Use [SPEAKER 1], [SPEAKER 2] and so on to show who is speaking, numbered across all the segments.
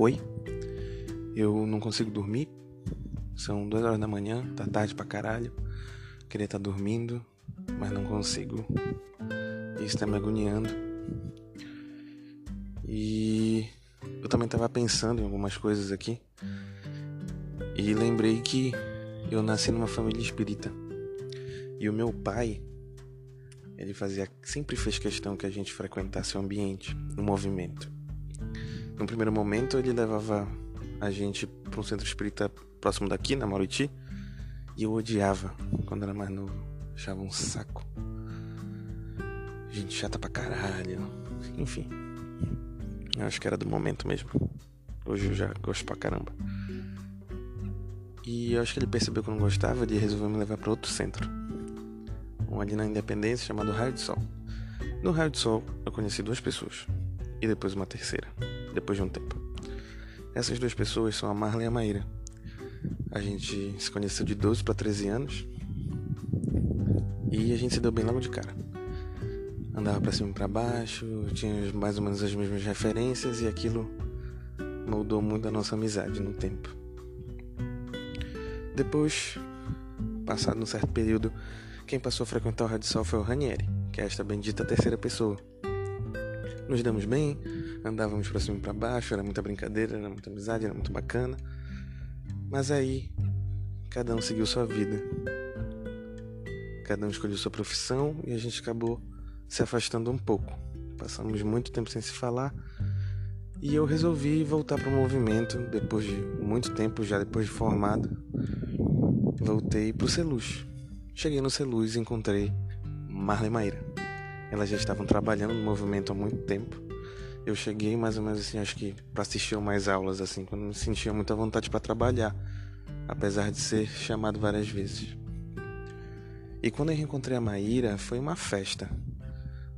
[SPEAKER 1] Oi, eu não consigo dormir. São duas horas da manhã, tá tarde pra caralho. Queria estar tá dormindo, mas não consigo. Isso tá me agoniando. E eu também tava pensando em algumas coisas aqui. E lembrei que eu nasci numa família espírita. E o meu pai, ele fazia, sempre fez questão que a gente frequentasse o ambiente, o movimento. No primeiro momento, ele levava a gente para um centro espírita próximo daqui, na Mauriti, e eu odiava quando era mais novo. Achava um saco. Gente chata pra caralho. Enfim. Eu acho que era do momento mesmo. Hoje eu já gosto pra caramba. E eu acho que ele percebeu que eu não gostava e resolveu me levar para outro centro. Um ali na Independência chamado Raio de Sol. No Raio de Sol eu conheci duas pessoas. E depois uma terceira depois de um tempo. Essas duas pessoas são a Marla e a Maíra. A gente se conheceu de 12 para 13 anos e a gente se deu bem logo de cara. Andava para cima e para baixo, tinha mais ou menos as mesmas referências e aquilo moldou muito a nossa amizade no tempo. Depois, passado um certo período, quem passou a frequentar o Rádio Sol foi o Ranieri, que é esta bendita terceira pessoa. Nos damos bem, andávamos pra cima e pra baixo, era muita brincadeira, era muita amizade, era muito bacana. Mas aí, cada um seguiu sua vida. Cada um escolheu sua profissão e a gente acabou se afastando um pouco. Passamos muito tempo sem se falar e eu resolvi voltar para o movimento depois de muito tempo, já depois de formado. Voltei para o Celuz. Cheguei no Celuz e encontrei Marley Maíra. Elas já estavam trabalhando no movimento há muito tempo eu cheguei mais ou menos assim, acho que para assistir mais aulas assim, quando me sentia muita vontade para trabalhar, apesar de ser chamado várias vezes. E quando eu reencontrei a Maíra, foi uma festa.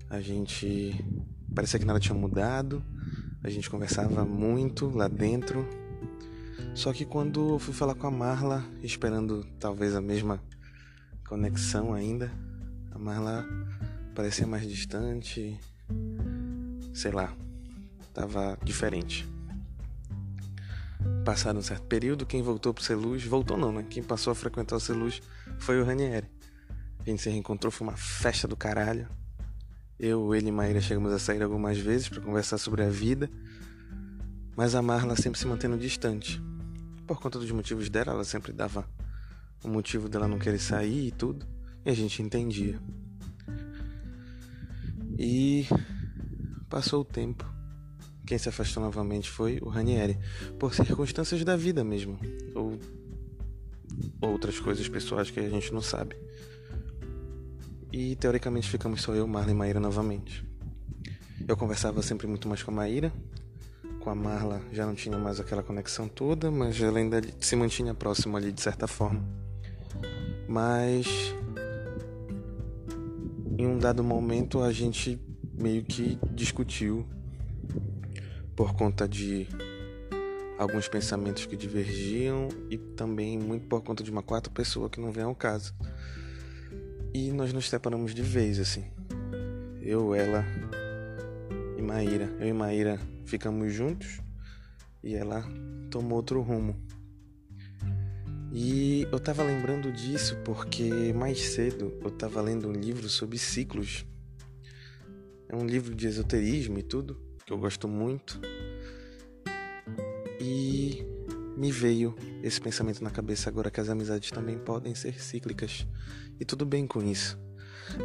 [SPEAKER 1] A gente parecia que nada tinha mudado, a gente conversava muito lá dentro. Só que quando eu fui falar com a Marla, esperando talvez a mesma conexão ainda, a Marla parecia mais distante, sei lá, estava diferente. Passado um certo período, quem voltou pro Celuz, voltou não, né? Quem passou a frequentar o Celuz foi o Ranieri. A gente se reencontrou, foi uma festa do caralho. Eu, ele e Maíra chegamos a sair algumas vezes para conversar sobre a vida, mas a Marla sempre se mantendo distante. Por conta dos motivos dela, ela sempre dava o motivo dela não querer sair e tudo, e a gente entendia. E passou o tempo. Quem se afastou novamente foi o Ranieri, por circunstâncias da vida mesmo, ou outras coisas pessoais que a gente não sabe. E teoricamente ficamos só eu, Marla e Maíra novamente. Eu conversava sempre muito mais com a Maíra, com a Marla já não tinha mais aquela conexão toda, mas ela ainda se mantinha próxima ali de certa forma. Mas em um dado momento a gente meio que discutiu por conta de alguns pensamentos que divergiam e também muito por conta de uma quarta pessoa que não vem ao caso. E nós nos separamos de vez, assim. Eu, ela e Maíra. Eu e Maíra ficamos juntos e ela tomou outro rumo. E eu tava lembrando disso porque mais cedo eu tava lendo um livro sobre ciclos. É um livro de esoterismo e tudo que eu gosto muito. E me veio esse pensamento na cabeça agora que as amizades também podem ser cíclicas. E tudo bem com isso.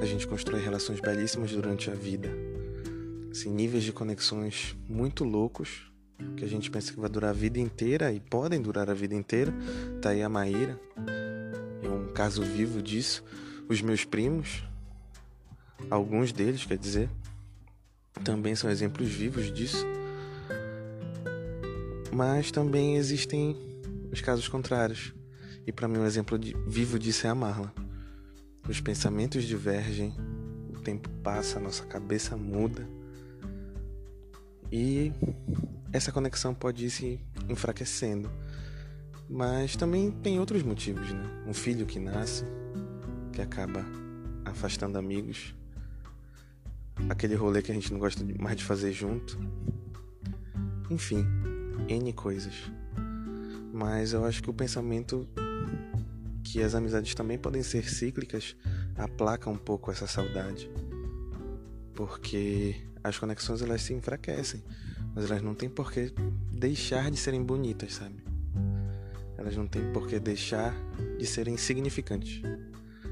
[SPEAKER 1] A gente constrói relações belíssimas durante a vida. Assim, níveis de conexões muito loucos que a gente pensa que vai durar a vida inteira e podem durar a vida inteira. Tá aí a Maíra, é um caso vivo disso. Os meus primos, alguns deles, quer dizer, também são exemplos vivos disso. Mas também existem os casos contrários. E para mim um exemplo de, vivo disso é a Marla. Os pensamentos divergem, o tempo passa, a nossa cabeça muda. E essa conexão pode ir se enfraquecendo. Mas também tem outros motivos, né? Um filho que nasce, que acaba afastando amigos aquele rolê que a gente não gosta mais de fazer junto. Enfim, N coisas. Mas eu acho que o pensamento que as amizades também podem ser cíclicas aplaca um pouco essa saudade. Porque as conexões elas se enfraquecem, mas elas não têm por que deixar de serem bonitas, sabe? Elas não têm por que deixar de serem significantes.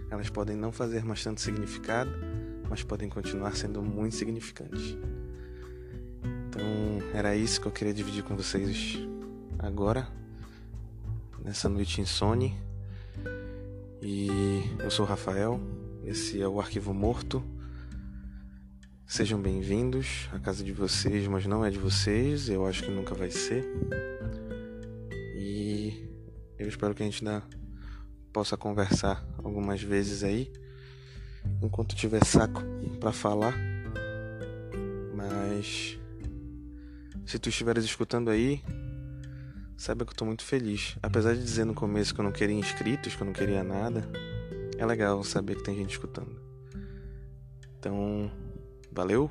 [SPEAKER 1] Elas podem não fazer mais tanto significado, mas podem continuar sendo muito significantes. Então, era isso que eu queria dividir com vocês agora, nessa noite insone. E eu sou o Rafael, esse é o Arquivo Morto. Sejam bem-vindos à casa de vocês, mas não é de vocês, eu acho que nunca vai ser. E eu espero que a gente ainda possa conversar algumas vezes aí, enquanto tiver saco para falar. Mas se tu estiveres escutando aí, saiba que eu tô muito feliz. Apesar de dizer no começo que eu não queria inscritos, que eu não queria nada, é legal saber que tem gente escutando. Então, valeu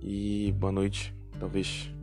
[SPEAKER 1] e boa noite. Talvez